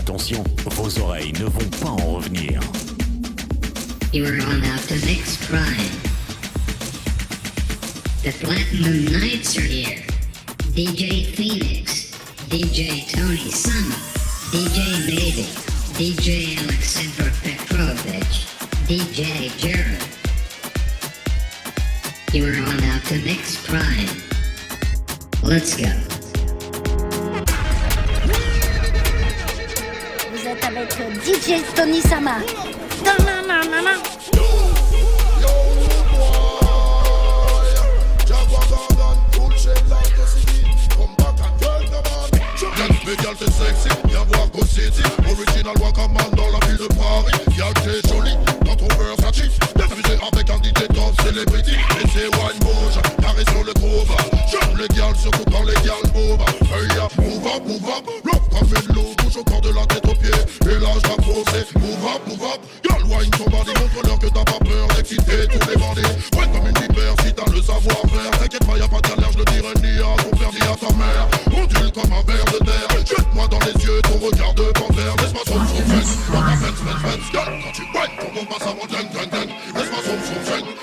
Attention, vos oreilles ne vont pas en revenir. You are on out to mix prime. The Platinum Nights are here. DJ Phoenix, DJ Tony Summer, DJ Navy, DJ Alexander Petrovich, DJ Jared. You are on out to mix prime. Let's go. DJ Tony Sama. Gal t'es sexy, viens voir Go City Original Wakaman dans la ville de Paris t'es jolie, dans ton Versace Avec un DJ top celebrity Et c'est wine bouge, carré sur le groove J'aime les gals, surtout quand les gals move Hey ya, move up, move up. Love comme une loup, bouge au corps de la tête aux pieds. Et là je posé, move up, move up. Gal wine ton body, montre-leur que t'as pas peur D'exciter tous les bandits. Ouais comme une vipère, si t'as le savoir-faire. T'inquiète pas, y'a pas de galère, je le dirai ni à ton père ni à ta mère. Ondule comme un verre de terre. Jette-moi dans les yeux ton regard de panthère. Laisse-moi son son fesse Dans ta Benz, Benz, Benz Gal, quand tu whine, ton bon passe avant ding, ding, ding Laisse-moi Fun, fun.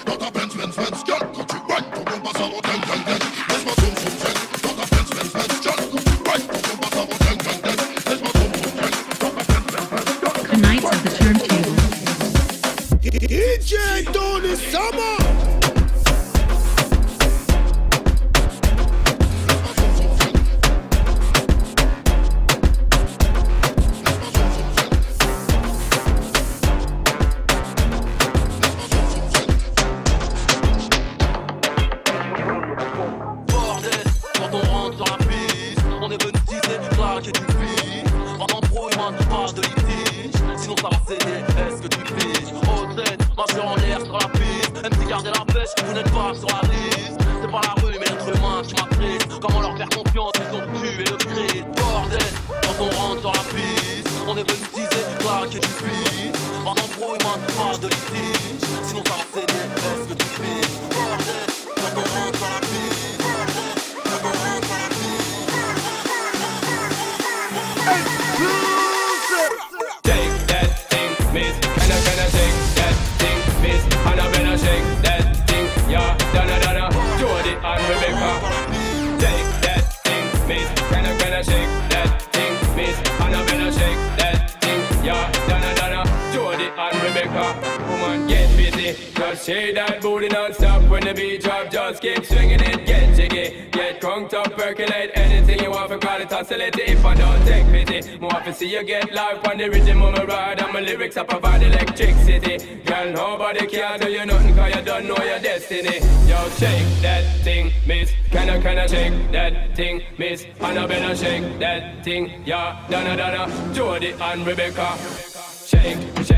Get crunked up, percolate anything you want for call it oscillate if I don't take pity. More often see you get live on the rhythm of my ride and my lyrics I provide electricity. Girl, nobody can do you nothing cause you don't know your destiny. Yo, shake that thing, miss. Can I, can I shake that thing, miss? And I better shake that thing, yeah. Donna, Donna, Jody and Rebecca. I'm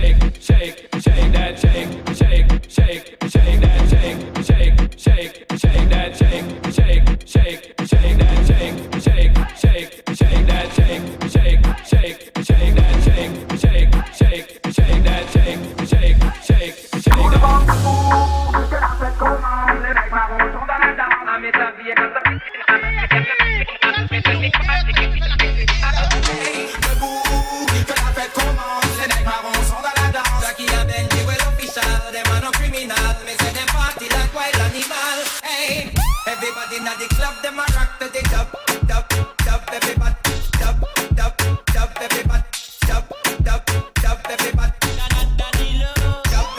everybody in the club, them a rock to the dub, dub, dub, everybody, dub, dub, dub, everybody, dub, dub, dub, everybody. Dub, everybody, dub,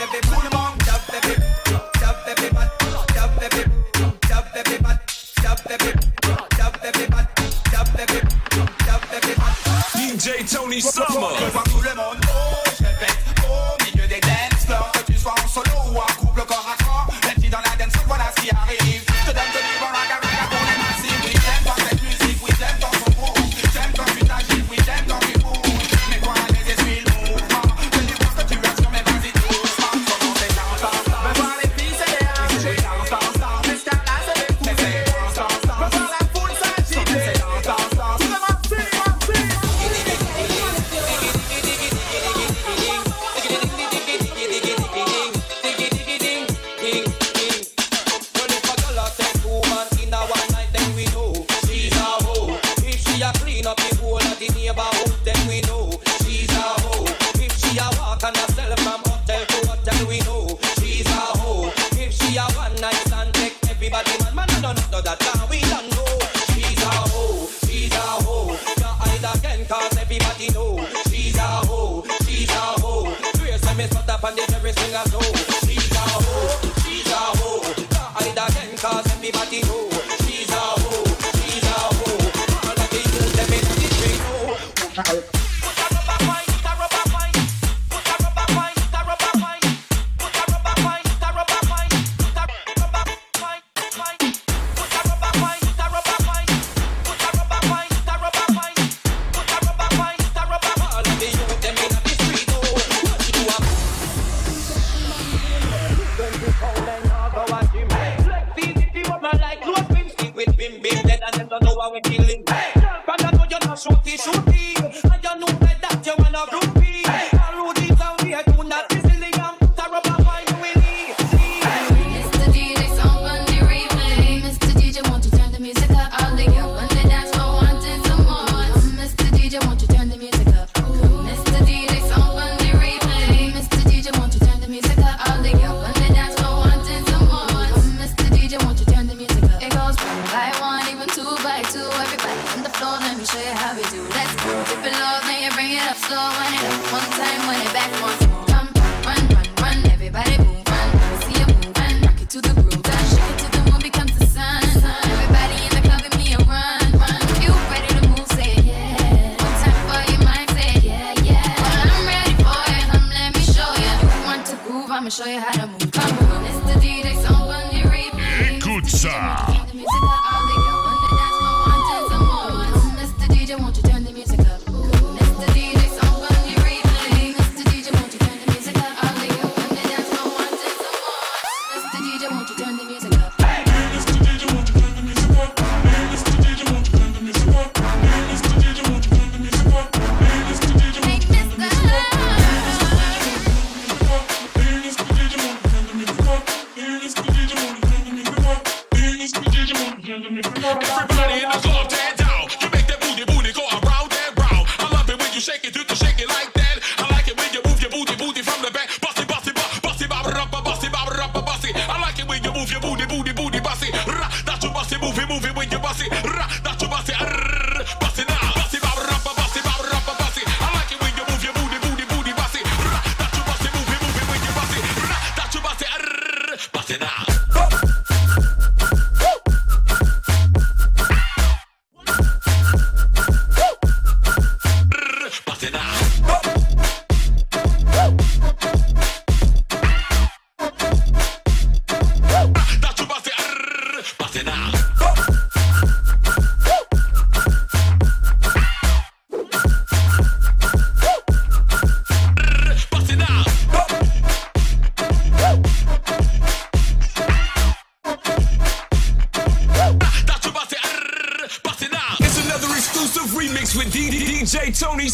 with bim bim dead and them don't know how we killing. Hey, but I know you're not shooty shooty. Tony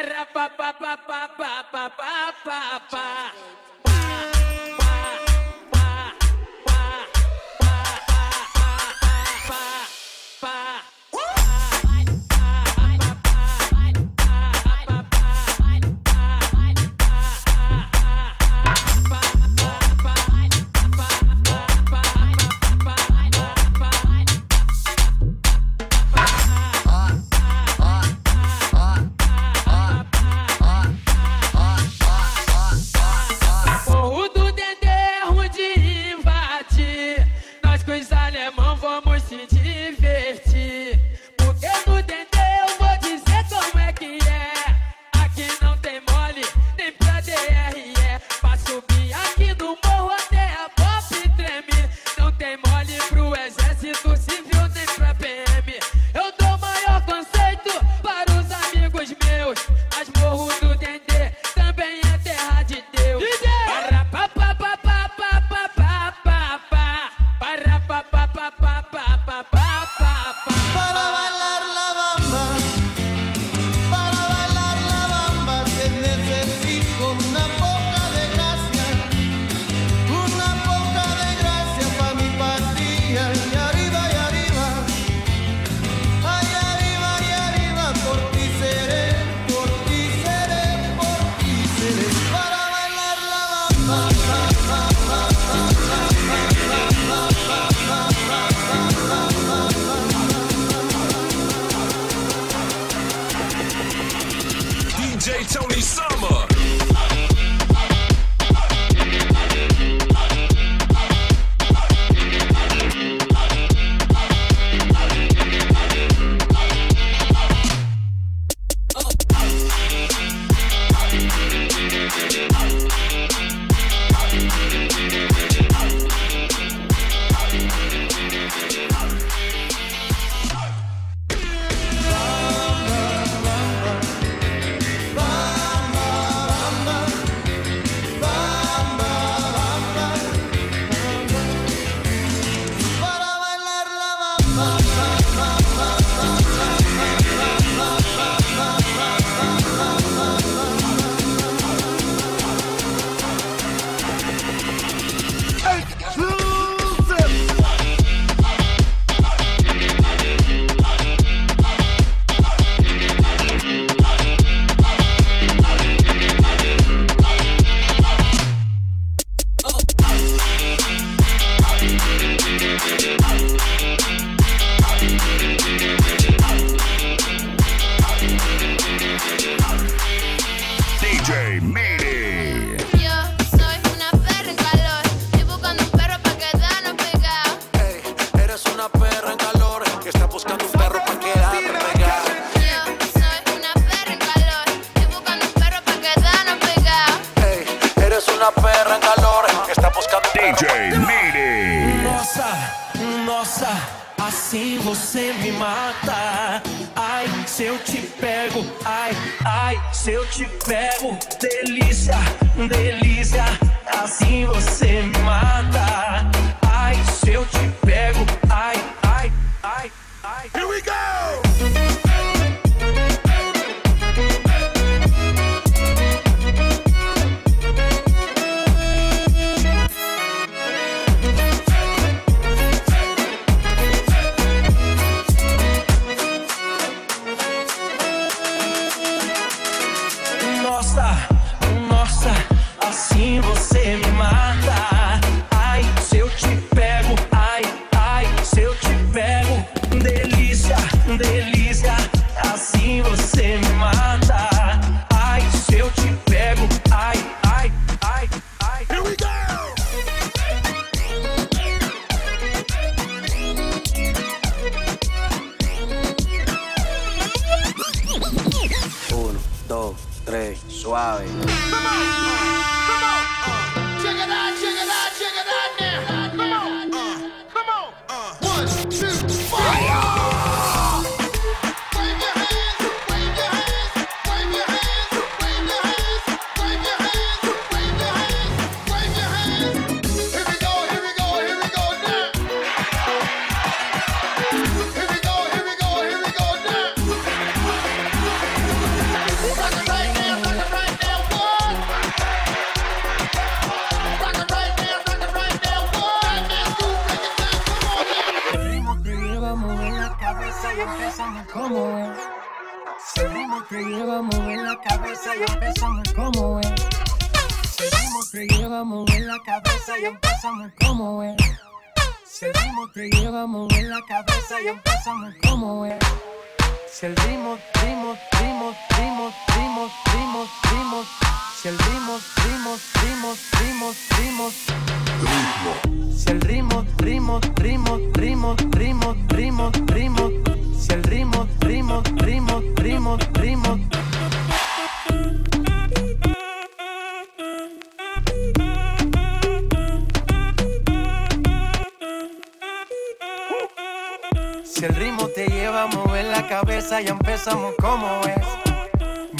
Para pa pa pa pa pa pa pa pa.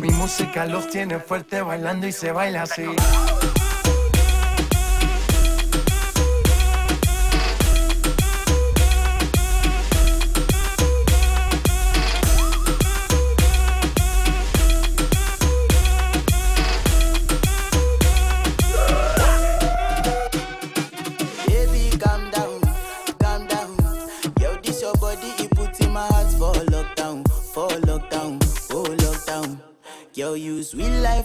Mi música los tiene fuerte bailando y se baila así.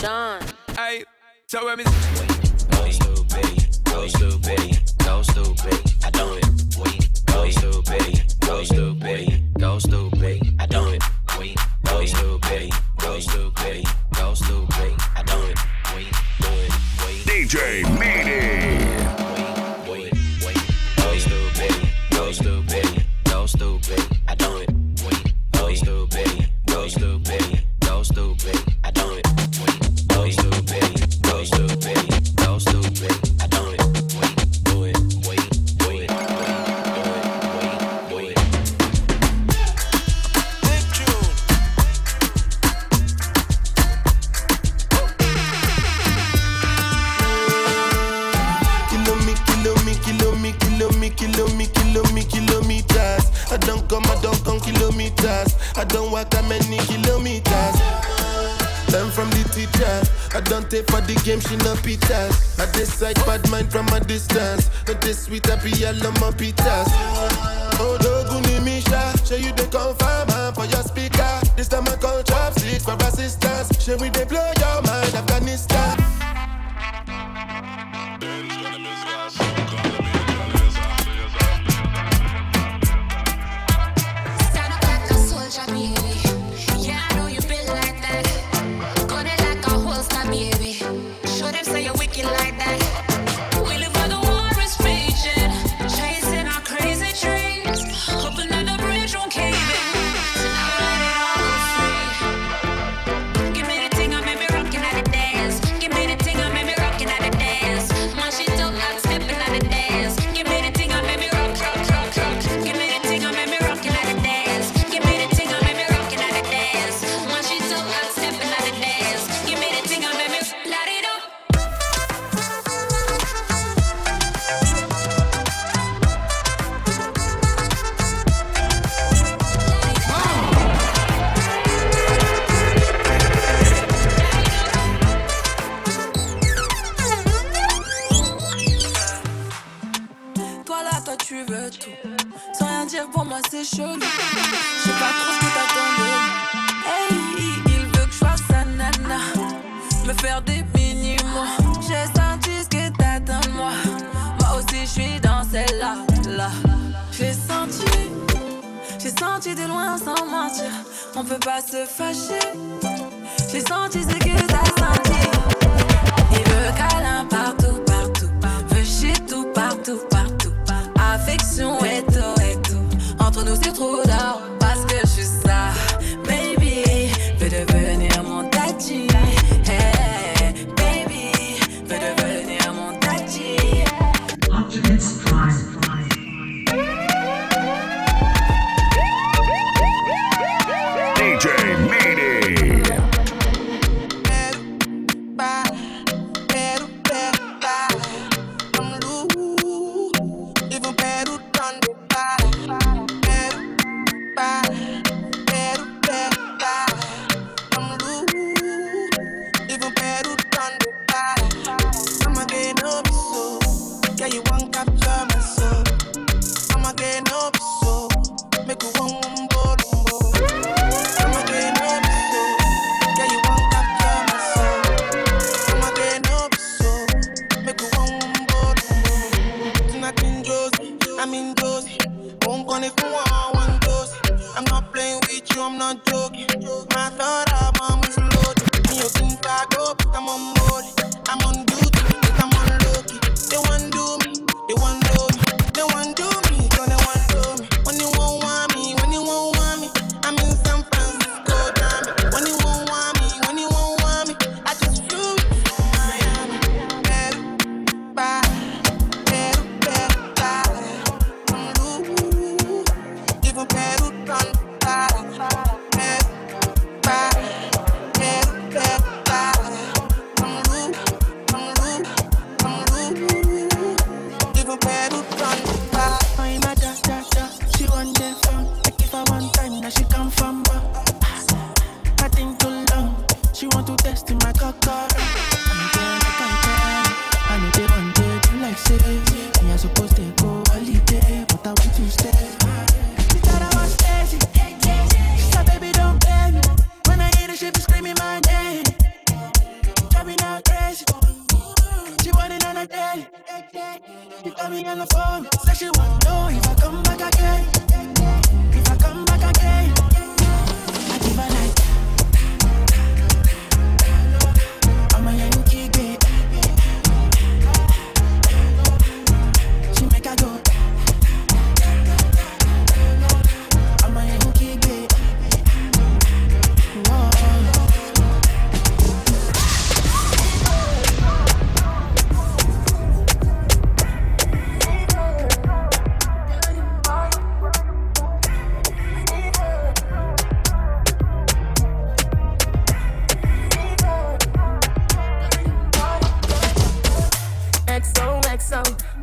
Sean. Hey, so when me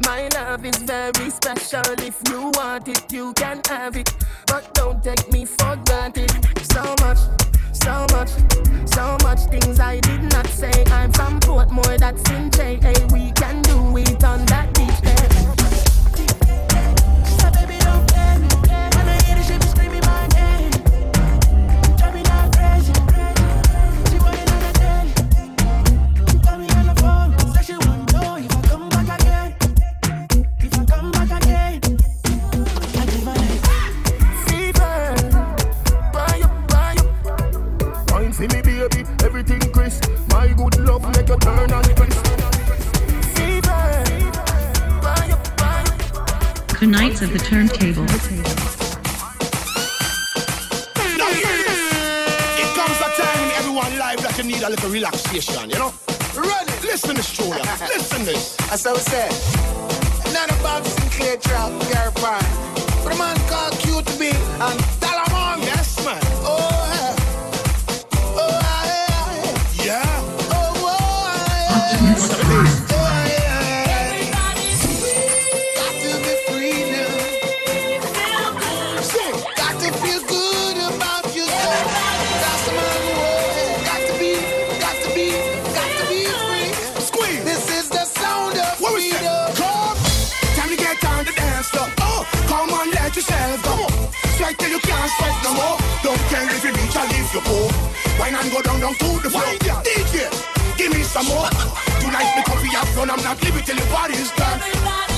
My love is very special. If you want it, you can have it. But don't take me for granted. So much, so much, so much things I did not say. I'm from Portmore, that's in J.A. We can do it on that beach day. Make you turn and twist. Fever. Buy up, buy up. The Knights of the Turntable. Now hear. It comes a time in everyone life that you need a little relaxation, you know? Ready? Listen this, Julia. Listen this. That's how we say. Not a Bob Sinclair trap, girl pan. But a man called QTB and reach or leave your poor. Wine and go down, down to the floor. DJ, give me some more. Tonight because we have fun, I'm not leaving till the party's done. Everybody's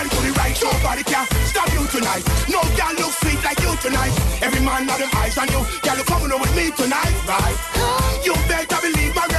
body to the right, nobody can stop you tonight. No girl look sweet like you tonight. Every man have them eyes on you. Girl, you coming over with me tonight, right? You better believe my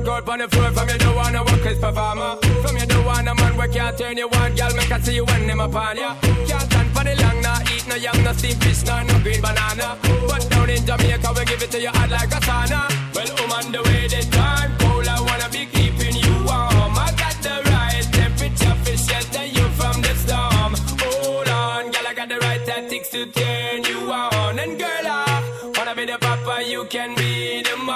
Girl out on the floor from you don't wanna work as performer. From you don't want a man where can't turn you on, girl. Make I see you when them upon ya. Can't stand for the long, nah eat no yam, no steamed fish, nah no green banana. But down in Jamaica we give it to you hot like a sauna. Well, um on the way the time cold, I wanna be keeping you warm. I got the right temperature for shelter you from the storm. Hold on, girl, I got the right tactics to turn you on. And girl, I wanna be the papa, you can be the mom.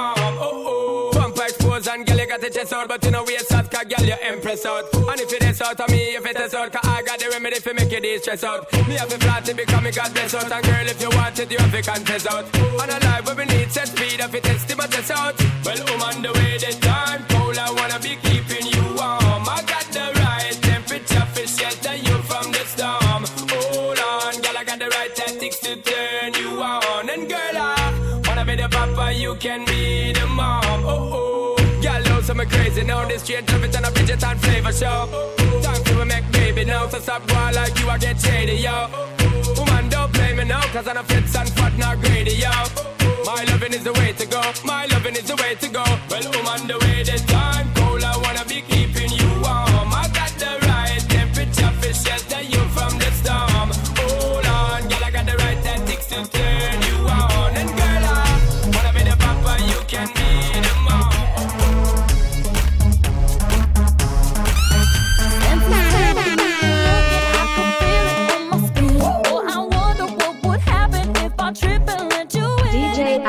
Chest out, but you know we out, cause girl, you empress out. And if you it is out of me, if it is out, cause I got the remedy for make you de-stress out. Me have a flat to become me God bless out. And girl, if you want it, you have to confess out. And a life where we need set speed, if it is, my test out. Well, I'm on the way, the time cold, I wanna be keeping you warm. I got the right temperature for shelter you from the storm. Hold on, girl, I got the right tactics to turn you on. And girl, I wanna be the papa, you can be the mom. Oh know crazy now. This love it and a Bridget and flavor show. Time to make baby now, so stop boy like you, I get shady, yo. Woman, don't play me now, cause I'm a fits and fat, not greedy, yo. My loving is the way to go, my loving is the way to go. Well, on the way, the time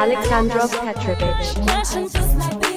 Alexandrov Petrovich.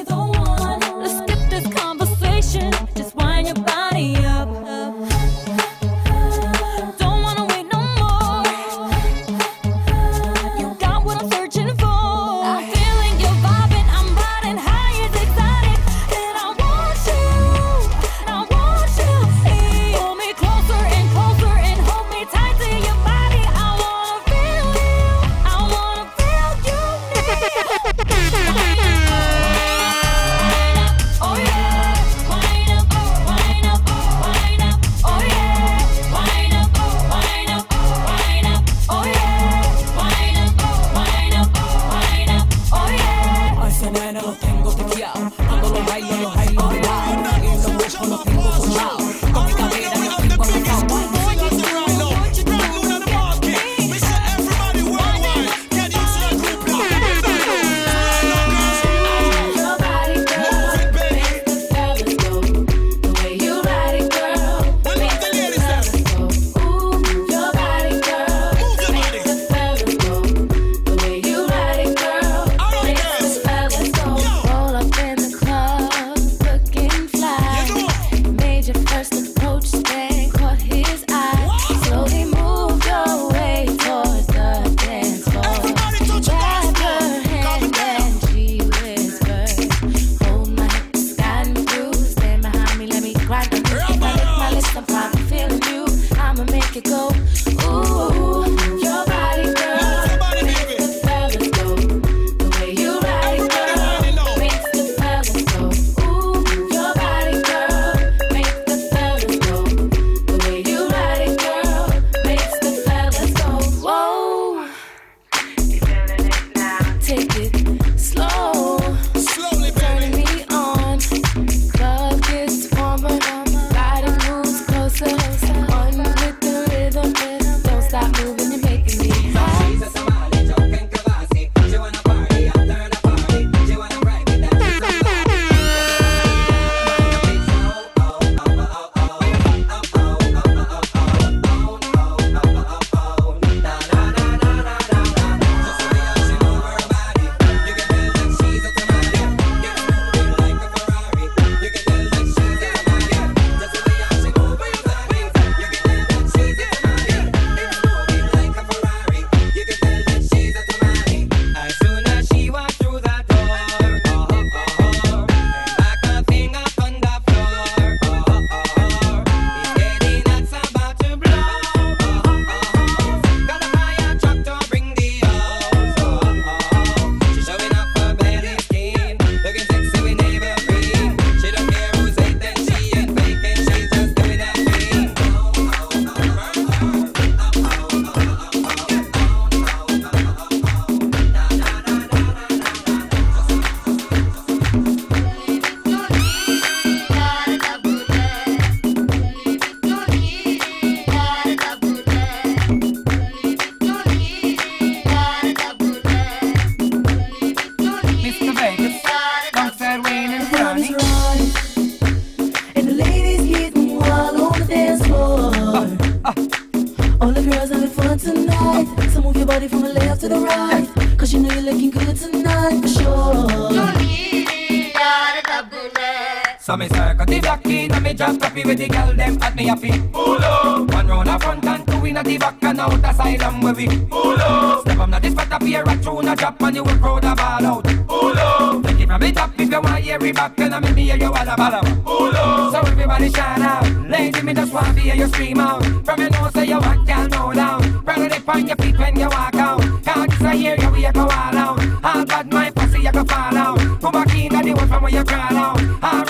up on your feet when you walk out. Cause this a area we you go all out. All bad my pussy you go fall out. Come back in the world from where you crawl out. All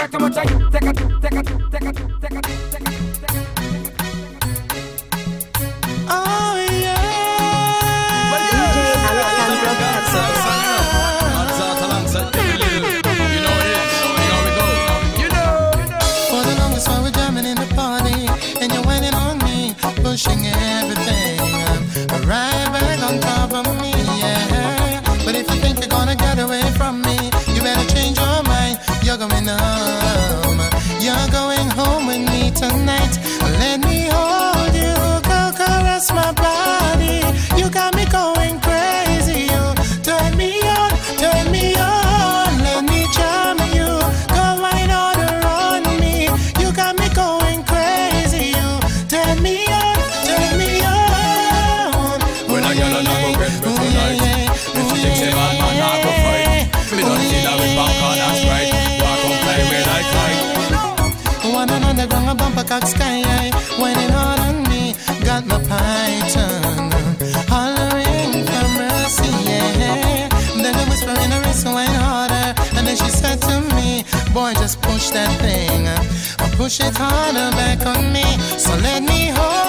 shaitan back on me. So let me hold.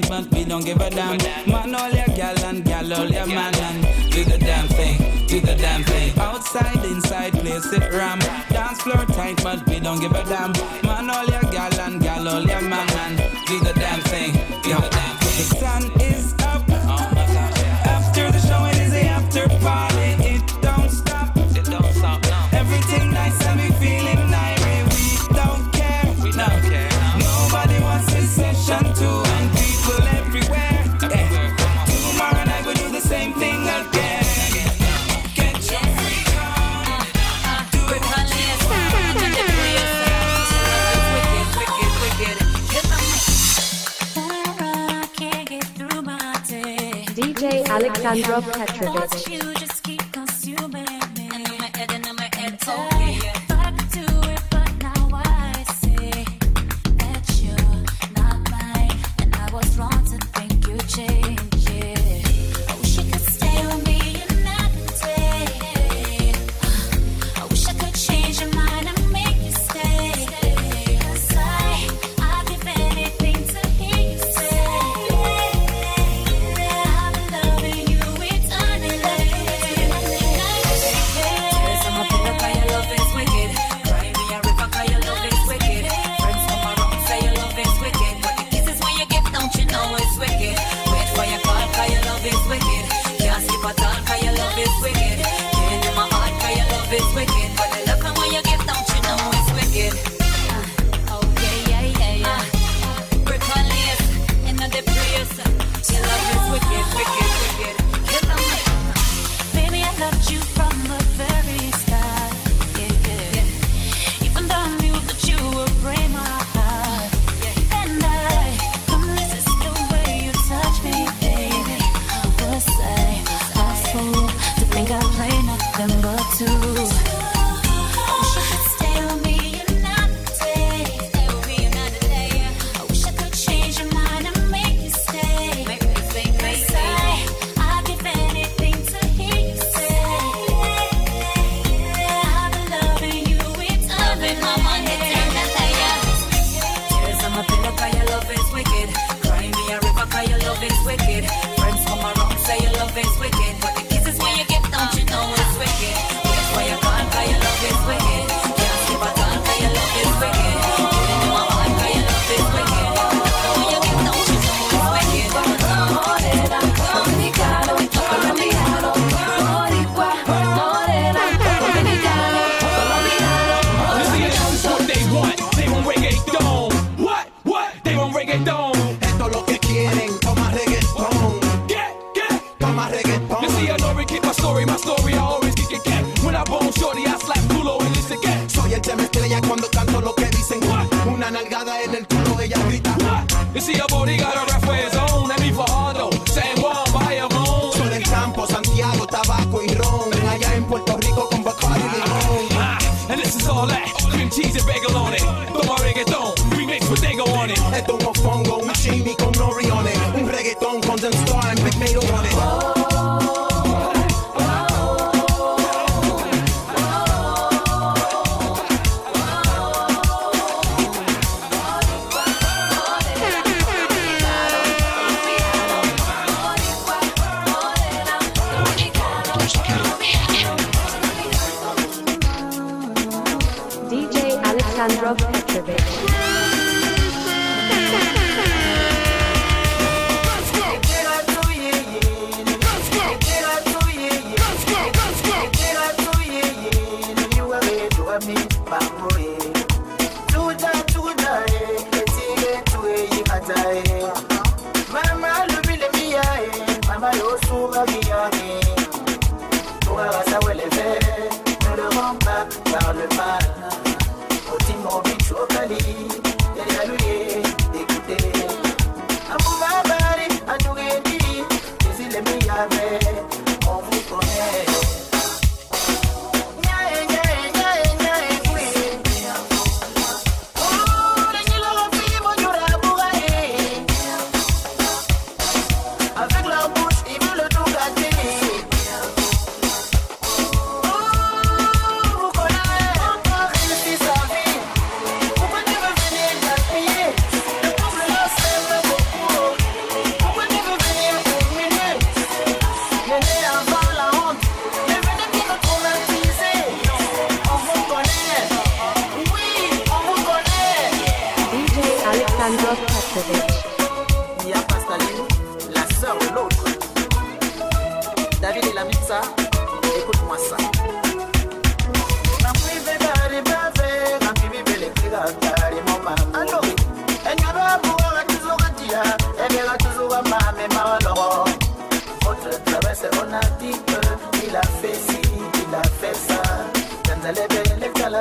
mind, but we don't give a damn. Man, all your gal and gal, all your man, and do the damn thing, do the damn thing. Outside, inside, place it ram. Dance floor tight, but we don't give a damn. Man, all your gal and gal, all your man, and do the damn thing, do the damn thing. Alexandra Petrovich.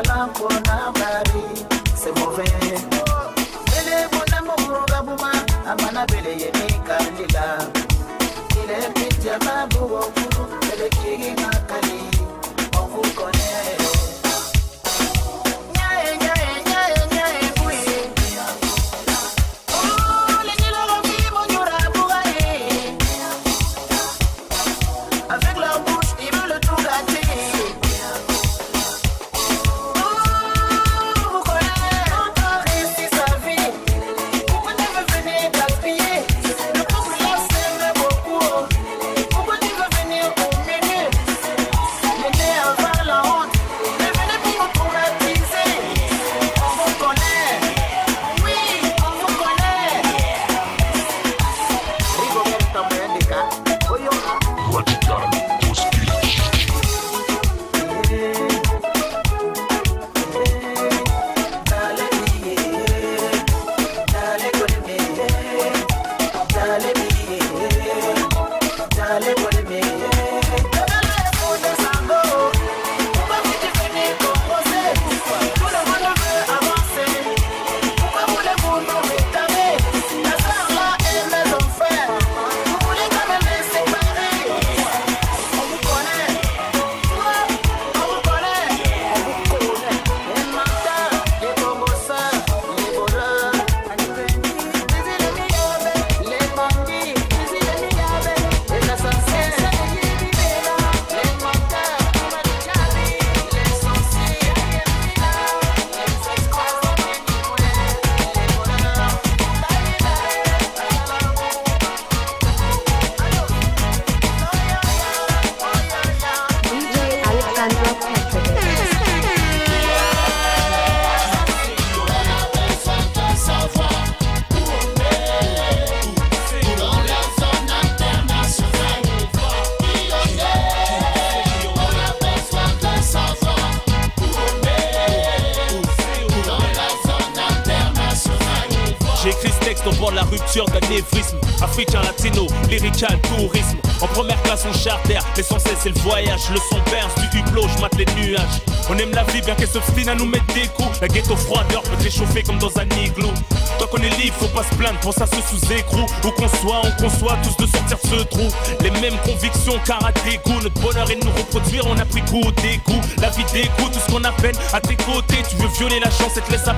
love for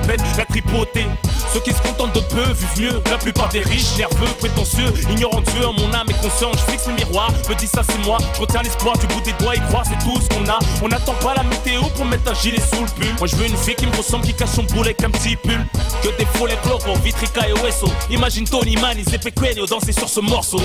la tripotée. Ceux qui se contentent de peu vivent mieux. La plupart des riches, nerveux, prétentieux, ignorant Dieu, mon âme est consciente. Je fixe le miroir, me dis ça c'est moi. Je retiens l'espoir du bout des doigts et crois c'est tout ce qu'on a. On n'attend pas la météo pour mettre un gilet sous le pull. Moi je veux une fille qui me ressemble, qui cache son boulet avec un petit pull. Que des fous les clopes, vitrica et hueso. Imagine Tony Man, et Pequeno danser sur ce morceau.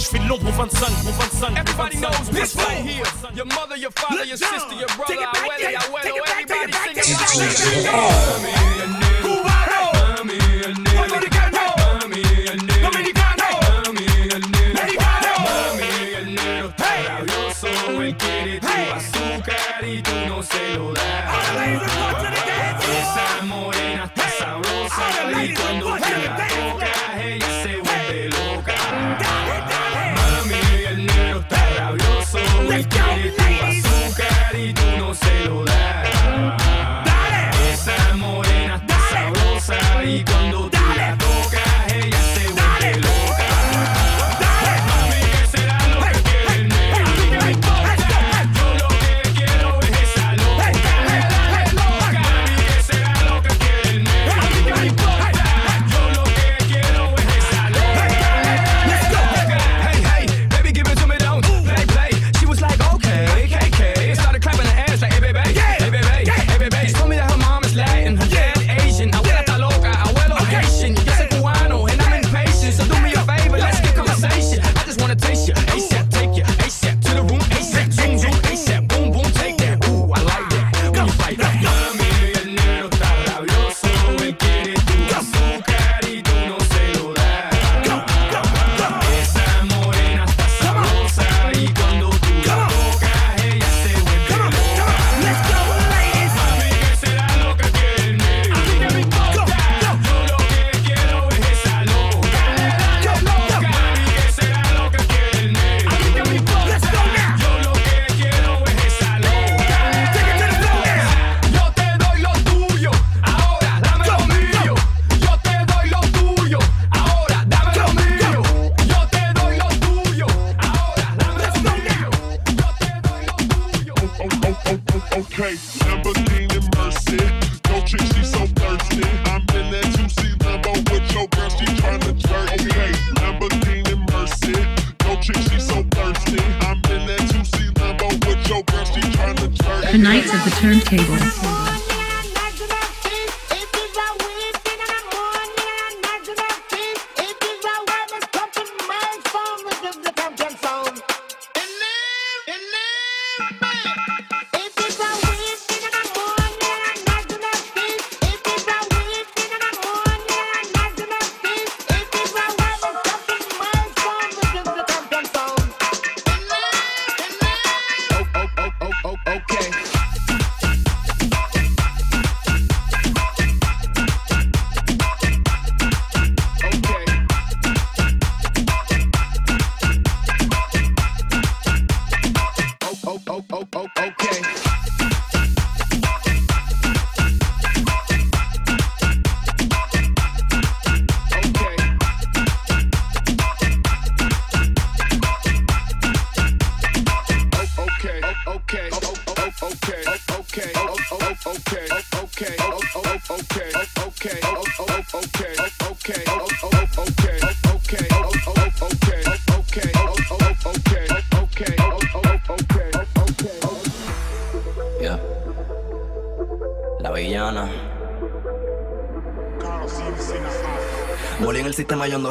je fais de l'ombre au 25, au 25, Everybody Knows this right here. Your mother, your father, your sister, your brother. I went, I went, oh, everybody singing.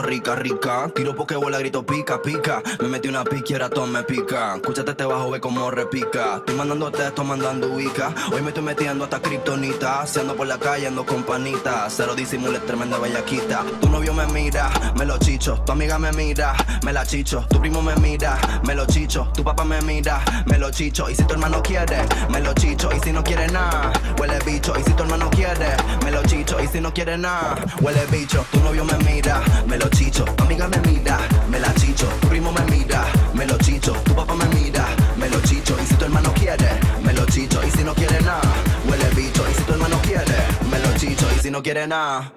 Rica, rica. Tiro porque bola, grito pica, pica. Me metí una pique y ahora todo me pica. Escúchate este bajo, ve como repica. Estoy mandando texto, mandando ubica. Hoy me estoy metiendo hasta kriptonita. Si ando por la calle, ando con panita. Cero disimule, tremenda bellaquita. Tu novio me mira, me lo chicho. Tu amiga me mira, me la chicho. Tu primo me mira, me lo chicho. Tu papá me mira, me lo chicho. Y si tu hermano quiere, me lo chicho. Y si no quiere nada, huele bicho. Y si tu hermano quiere, me lo chicho. Y si no quiere nada, huele bicho. Tu novio me mira, me lo chicho. Tu amiga me mira, me la chicho. Tu primo me mira, me lo chicho. Tu papá me mira, me lo chicho. Y si tu hermano quiere, me lo chicho. Y si no quiere nada, huele bicho. Y si tu hermano quiere, me lo chicho. Y si no quiere nada.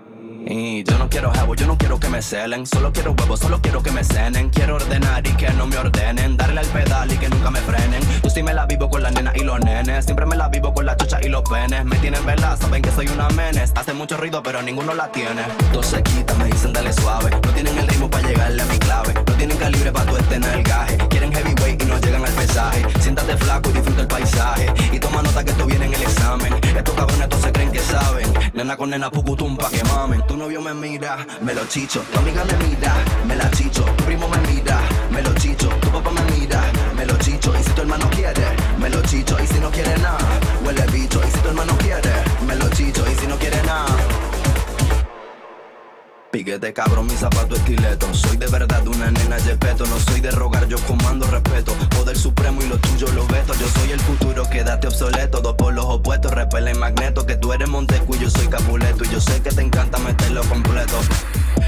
Y yo no quiero jabo, yo no quiero que me celen. Solo quiero huevos, solo quiero que me cenen. Quiero ordenar y que no me ordenen. Darle al pedal y que nunca me frenen. Yo sí me la vivo con la nena y los nenes. Siempre me la vivo con la chucha y los penes. Me tienen vela, saben que soy una menes. Hace mucho ruido pero ninguno la tiene. Dos se quitan, me dicen dale suave No tienen el ritmo para llegarle a mi clave. No tienen calibre para tu estén el gaje. Quieren heavyweight y no llegan al pesaje. Siéntate flaco y disfruta el paisaje. Y toma nota que esto viene en el examen. Estos cabrones todos se creen que saben. Nena con nena pucutum pa' que mamen Tu novio me mira, me lo chicho. Tu amiga me mira, me la chicho. Tu primo me mira, me lo chicho. Tu papá me mira, me lo chicho. Y si tu hermano quiere, me lo chicho. Y si no quiere nada, huele bicho. Y si tu hermano quiere, Piquete cabrón, mi zapato estileto Soy de verdad una nena yepeto No soy de rogar, yo comando respeto. Poder supremo y lo tuyo lo veto. Yo soy el futuro, quédate obsoleto. Dos por los opuestos, repelen magneto. Que tú eres Montecu y yo soy Capuleto. Y yo sé que te encanta meterlo completo.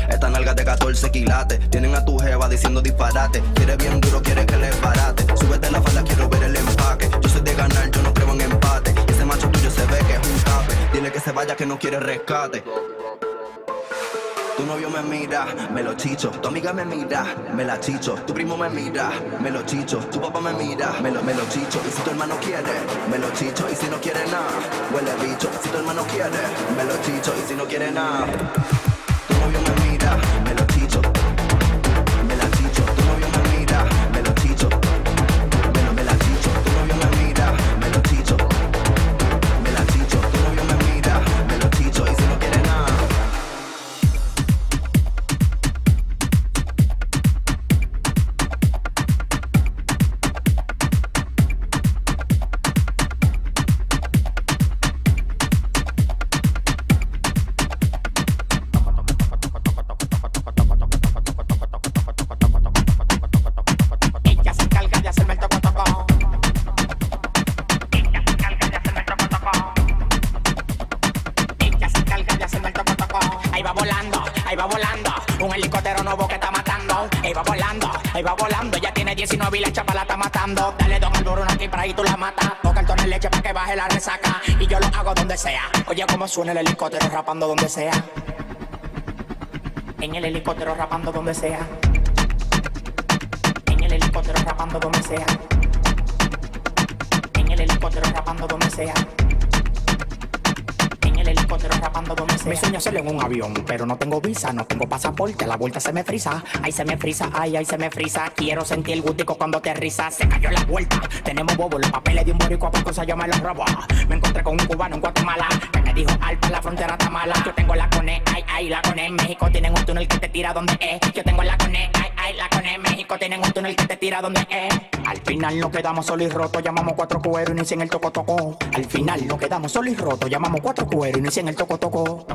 Estas nalgas de 14 quilates Tienen a tu jeva diciendo disparate. Quiere bien duro, quiere que le barate Súbete la falda, quiero ver el empaque. Yo soy de ganar, yo no creo en empate. Y ese macho tuyo se ve que es un tape. Dile que se vaya que no quiere rescate tu novio me mira, me lo chicho. Tu amiga me mira, me la chicho. Tu primo me mira, me lo chicho. Tu papá me mira, me lo, me lo chicho. Y si tu hermano quiere, me lo chicho. Y si no quiere nada, huele bicho. Si tu hermano quiere, me lo chicho. Y si no quiere nada, tu novio me mira, suena el helicóptero rapando donde sea. En el helicóptero rapando donde sea. En el helicóptero rapando donde sea. En el helicóptero rapando donde sea. El helicóptero rapando donde sea. Me sueño hacerlo en un avión, pero no tengo visa, no tengo pasaporte, la vuelta se me frisa. Ay, se me frisa, ay, ay, se me frisa. Quiero sentir el gustico cuando te risa. Se cayó la vuelta. Tenemos bobo, los papeles de un boricua, poco se llama los robo. Me encontré con un cubano en Guatemala que me dijo, Alta, la frontera está mala. Yo tengo la cone, ay, ay, la cone. En México tienen un túnel que te tira donde es. Yo tengo la cone, ay, la cone. En México tienen un túnel que te tira donde es. Al final nos quedamos solos y rotos, llamamos cuatro cueros y inician el toco toco. Al final nos quedamos solos y rotos, llamamos cuatro cueros y inician el toco toco.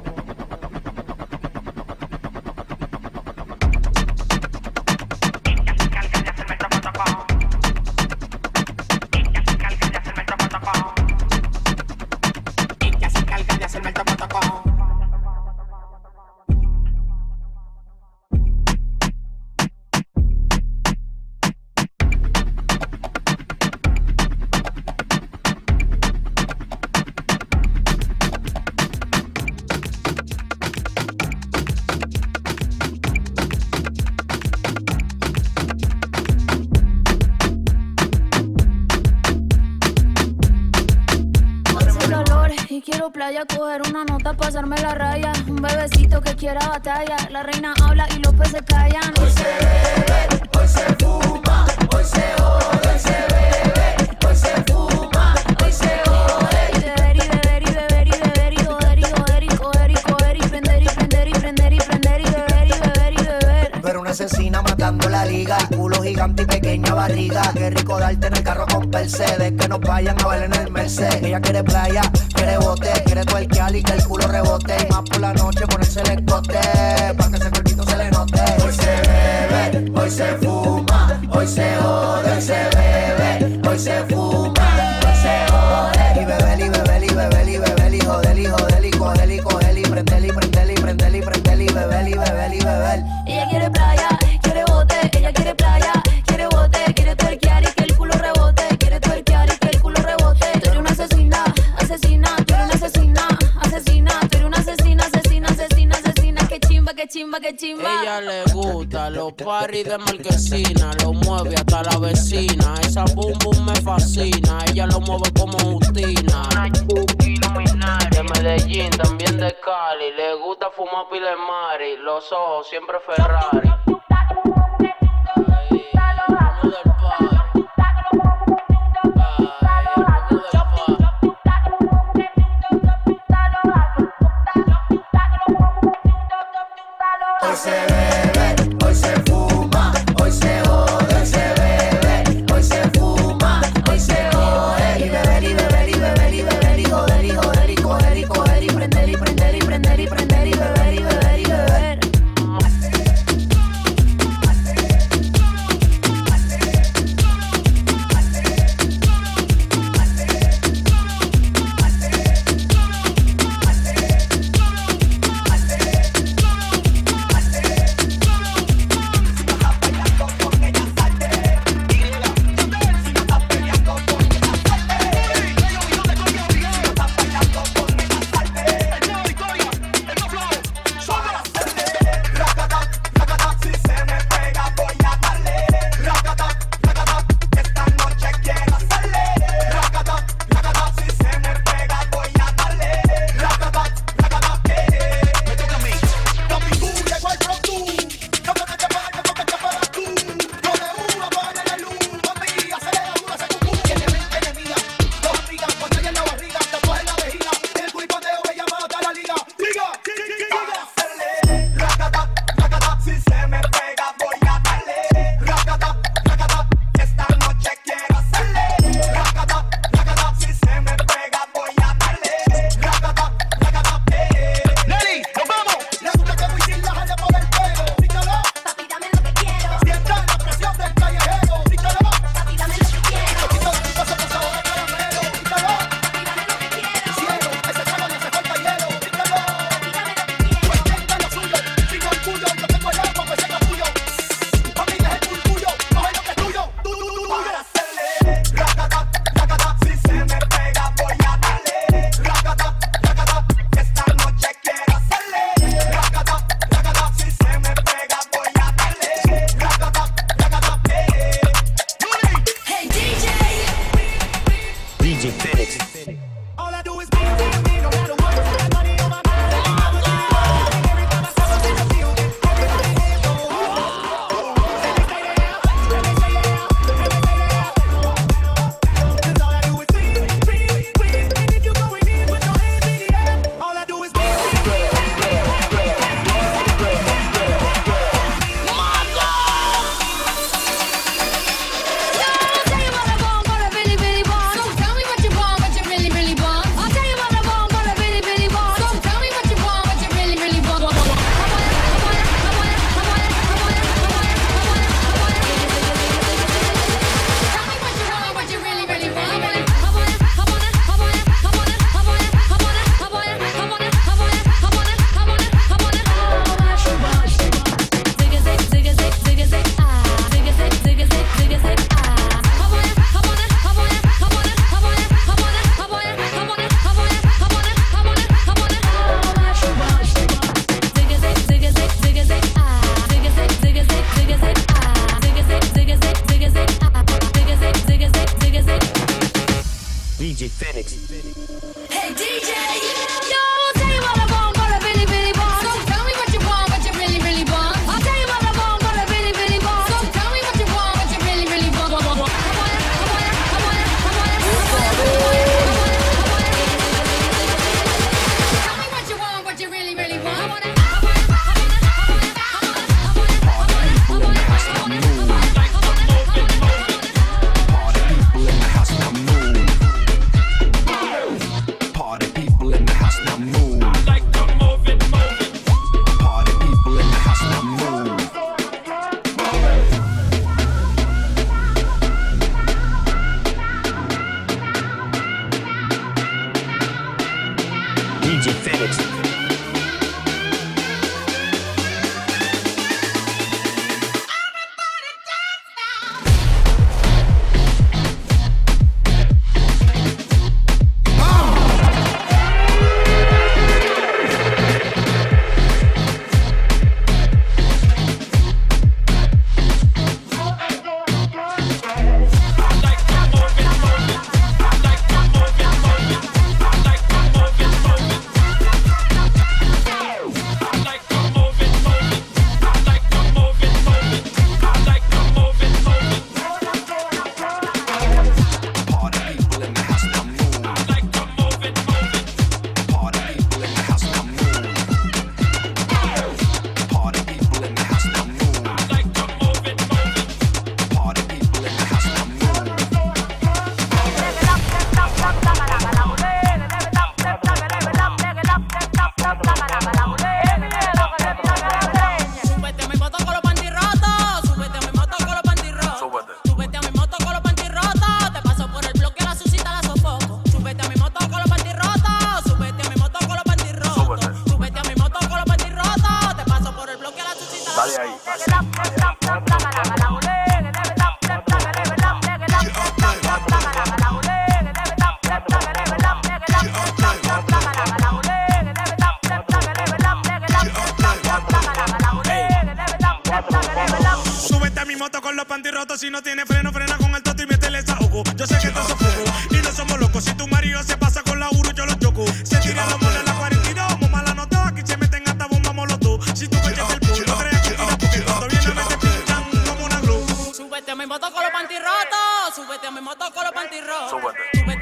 con los pantirrotos. Súbete a mi moto con los pantirrotos. Súbete. Súbete.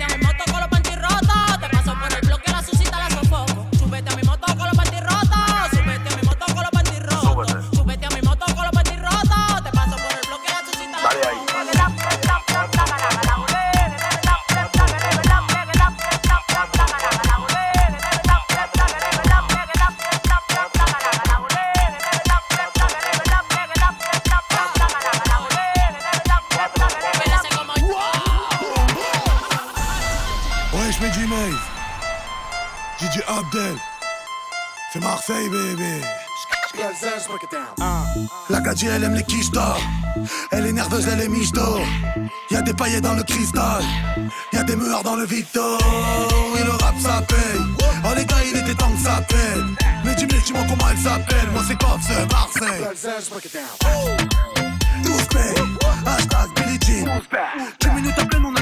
Ah. La gadji elle aime les quiches d'or. Elle est nerveuse, elle est miche d'or Y'a des paillets dans le cristal. Y'a des meurs dans le Victor. Et le rap ça paye Oh les gars il était temps que ça paye Mais dis-moi dis comment elle s'appelle. Moi c'est Koff, euh, Marseille. Tous paye Hashtag Billie Jean. 10 minutes à peine on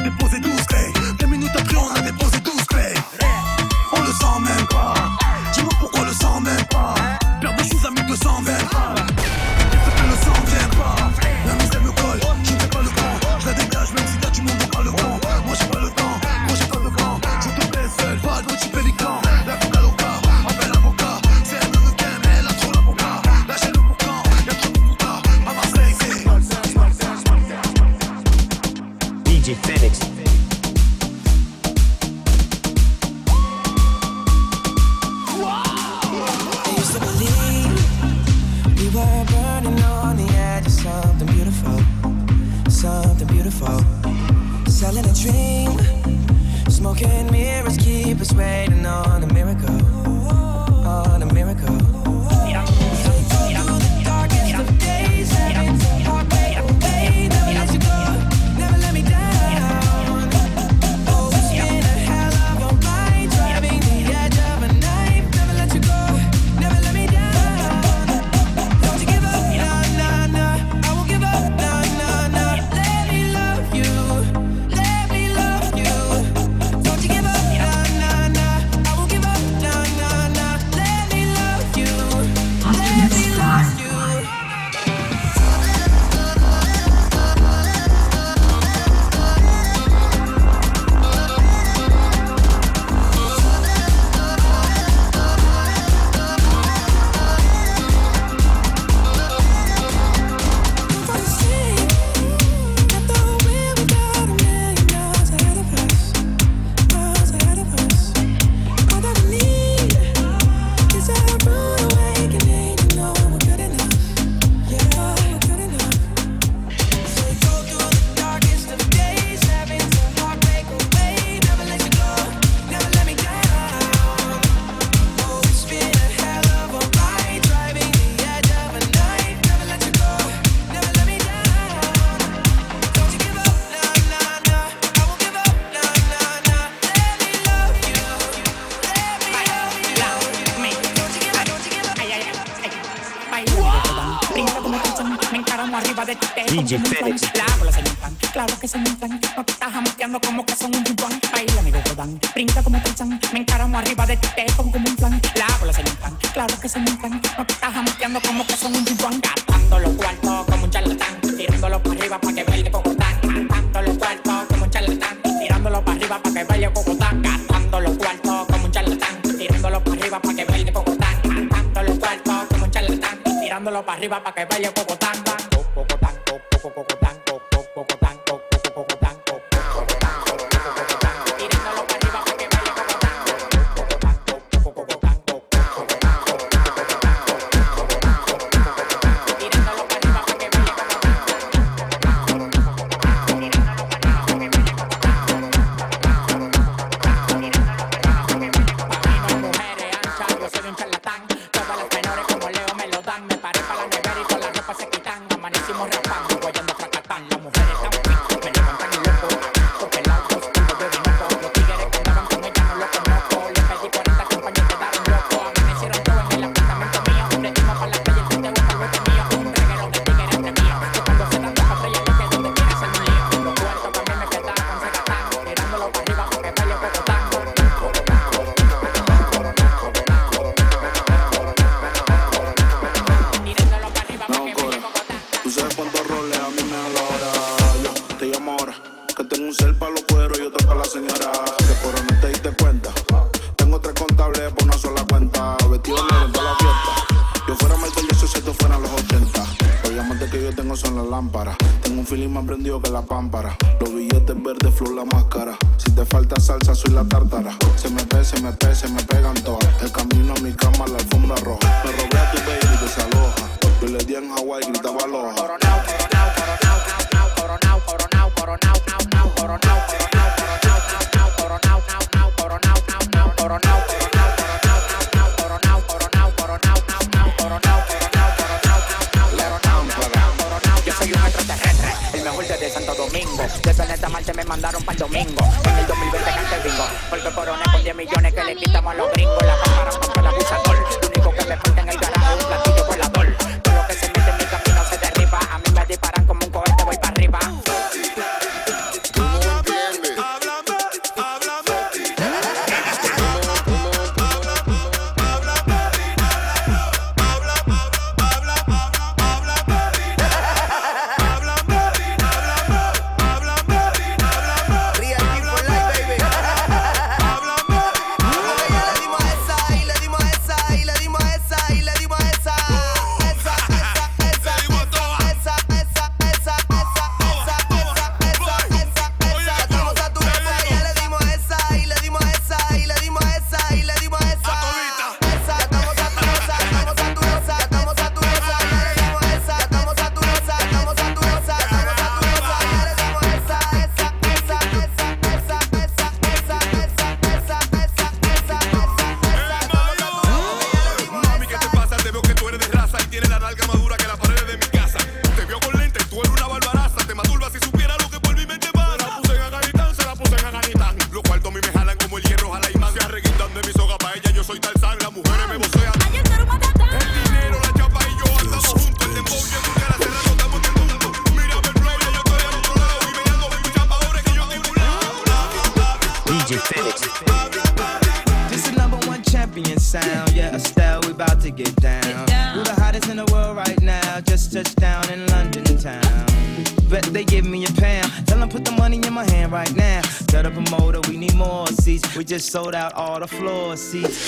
Sold out all the floor seats.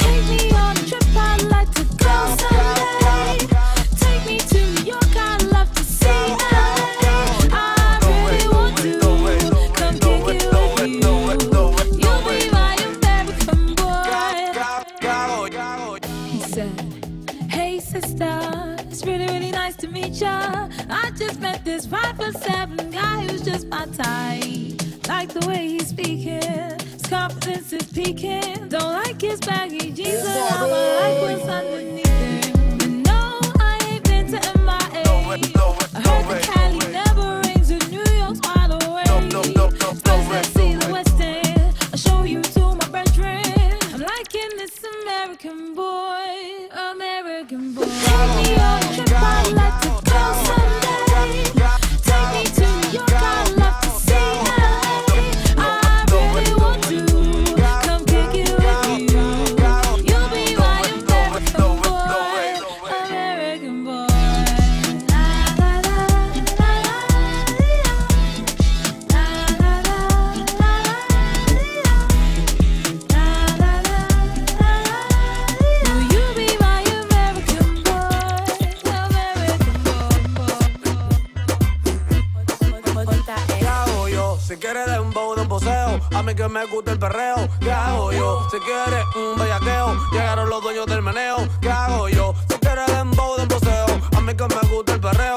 Si quiere dembow de un poseo, a mí que me gusta el perreo, ¿qué hago yo? Si quiere un bellaqueo, llegaron los dueños del meneo, ¿qué hago yo? Si quiere dembow de un poseo, a mí que me gusta el perreo,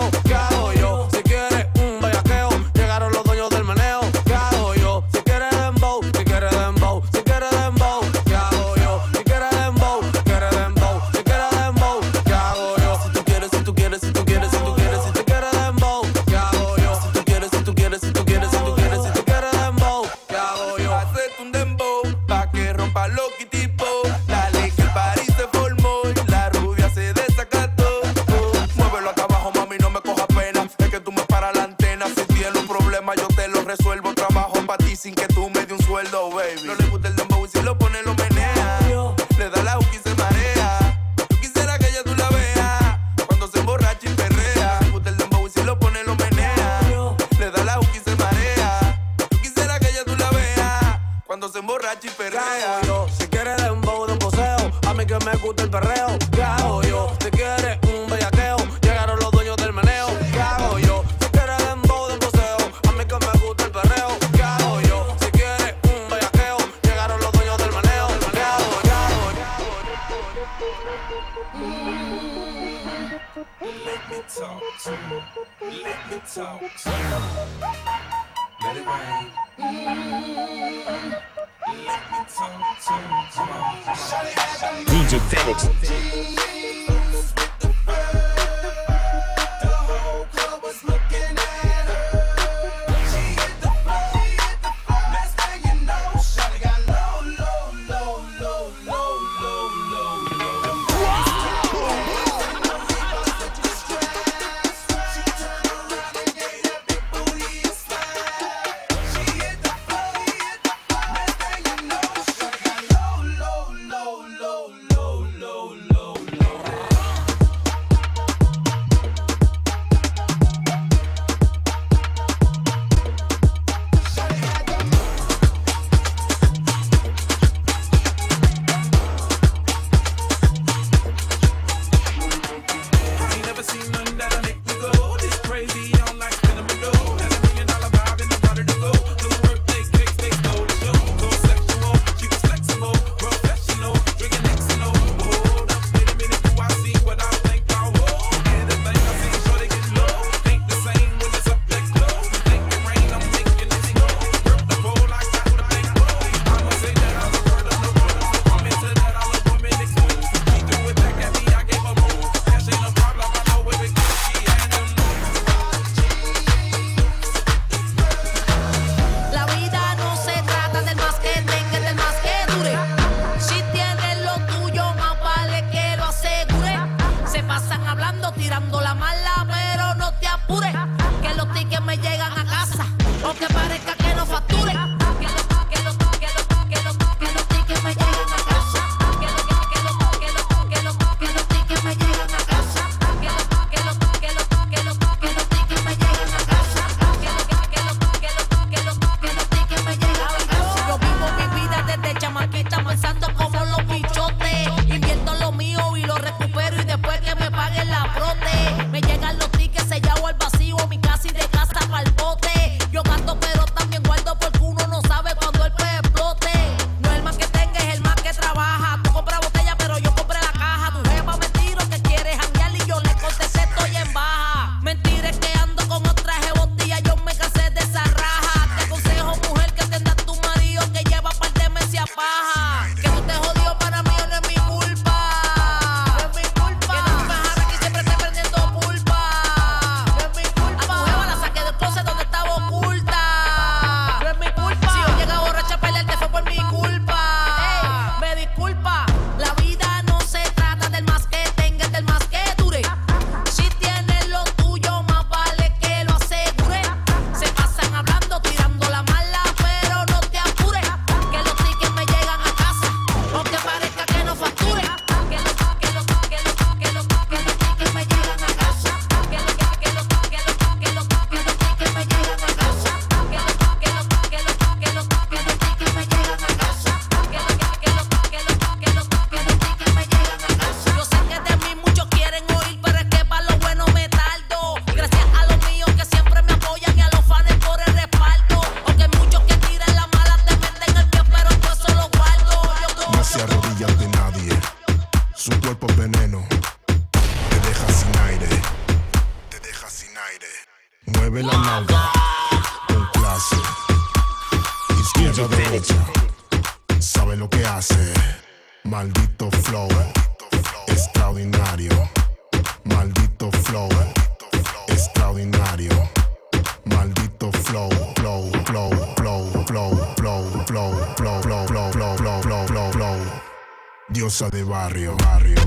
barrio, barrio.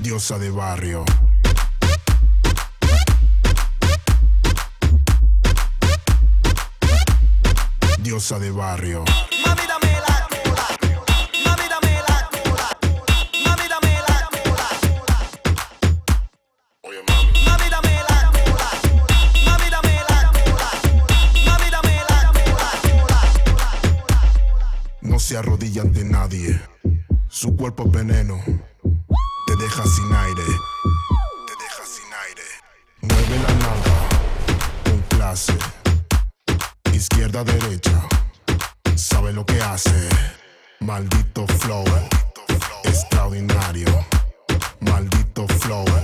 Diosa de barrio. Diosa de barrio. arrodilla ante nadie. Su cuerpo es veneno, te deja sin aire. Te deja sin aire. Mueve la nalga con clase. Izquierda, derecha, sabe lo que hace. Maldito flow, extraordinario. Maldito flow.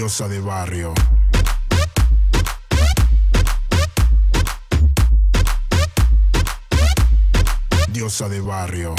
diosa de barrio. Diosa de barrio.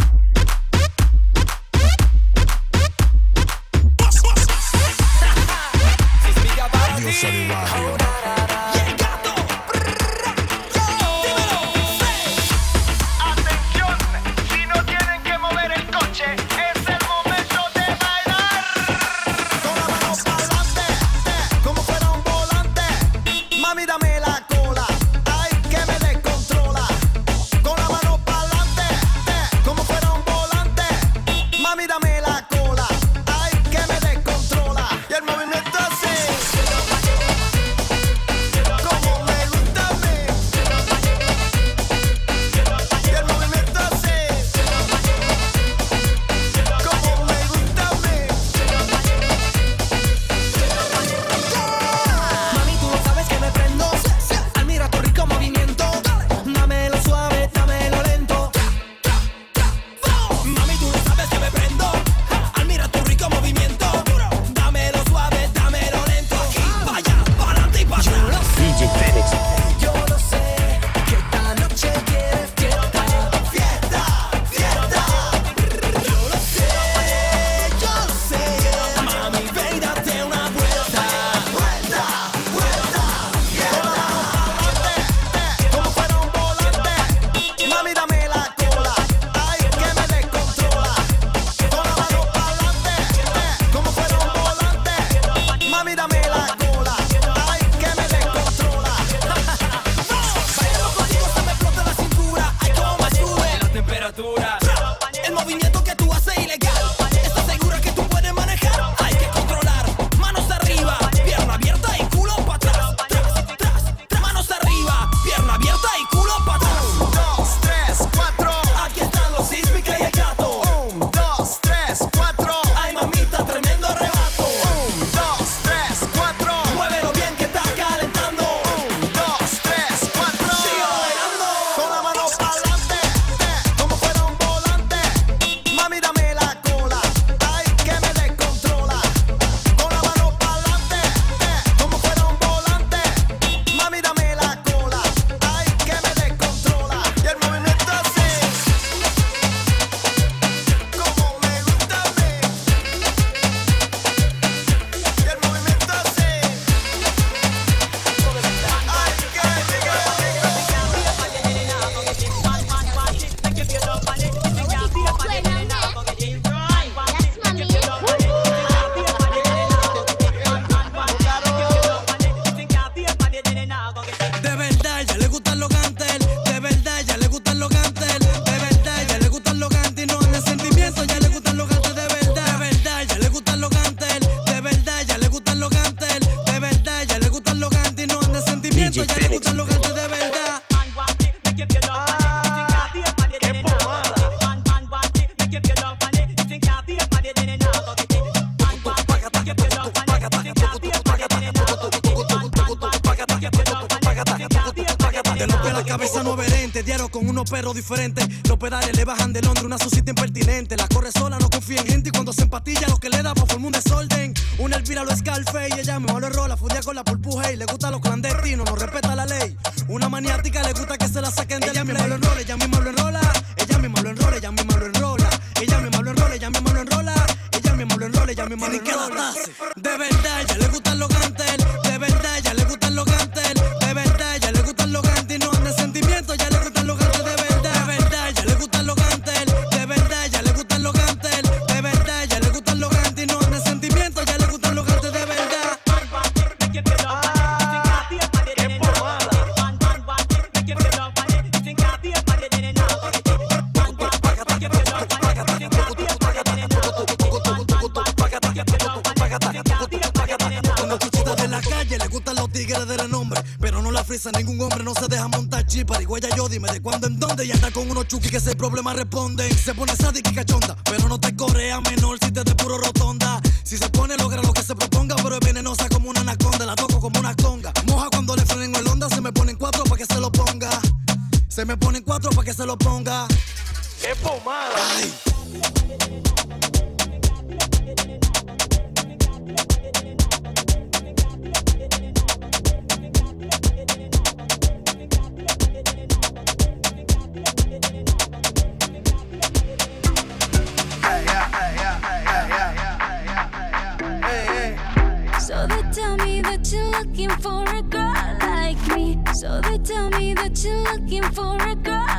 So they tell me that you're looking for a girl like me. So they tell me that you're looking for a girl.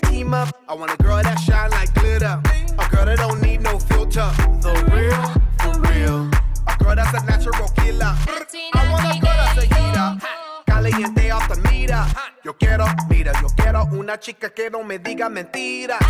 team up. I want a girl that shine like glitter. A girl that don't need no filter. The real, for real. A girl that's a natural killer. I want a girl that's a heater. Caliente off the mira. Yo quiero, mira, yo quiero una chica que no me diga mentiras.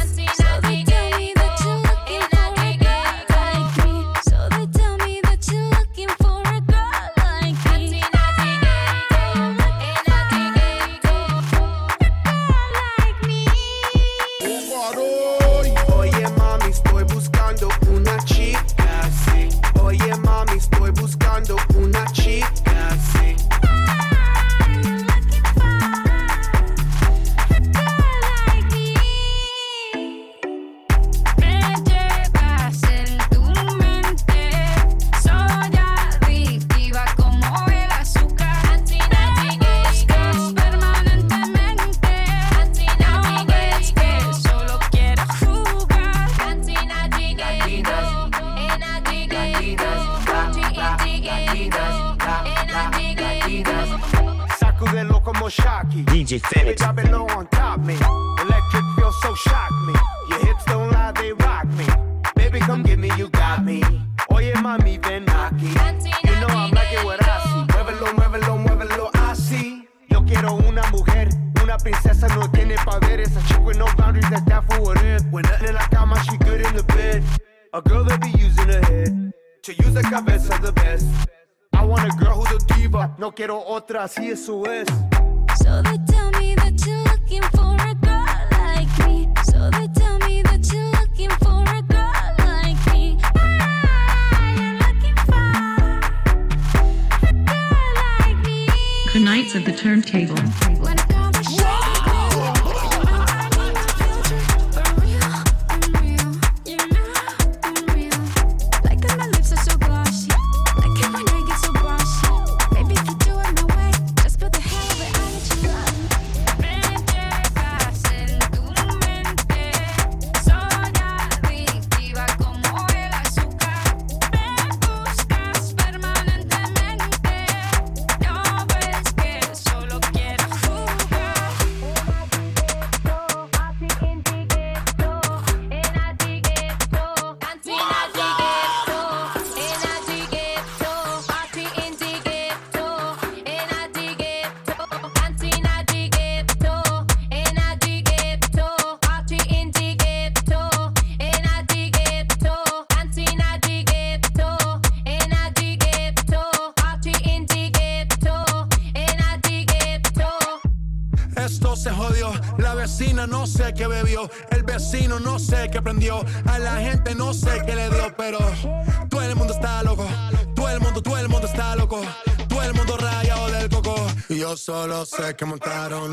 democracia sou. sé que montaron.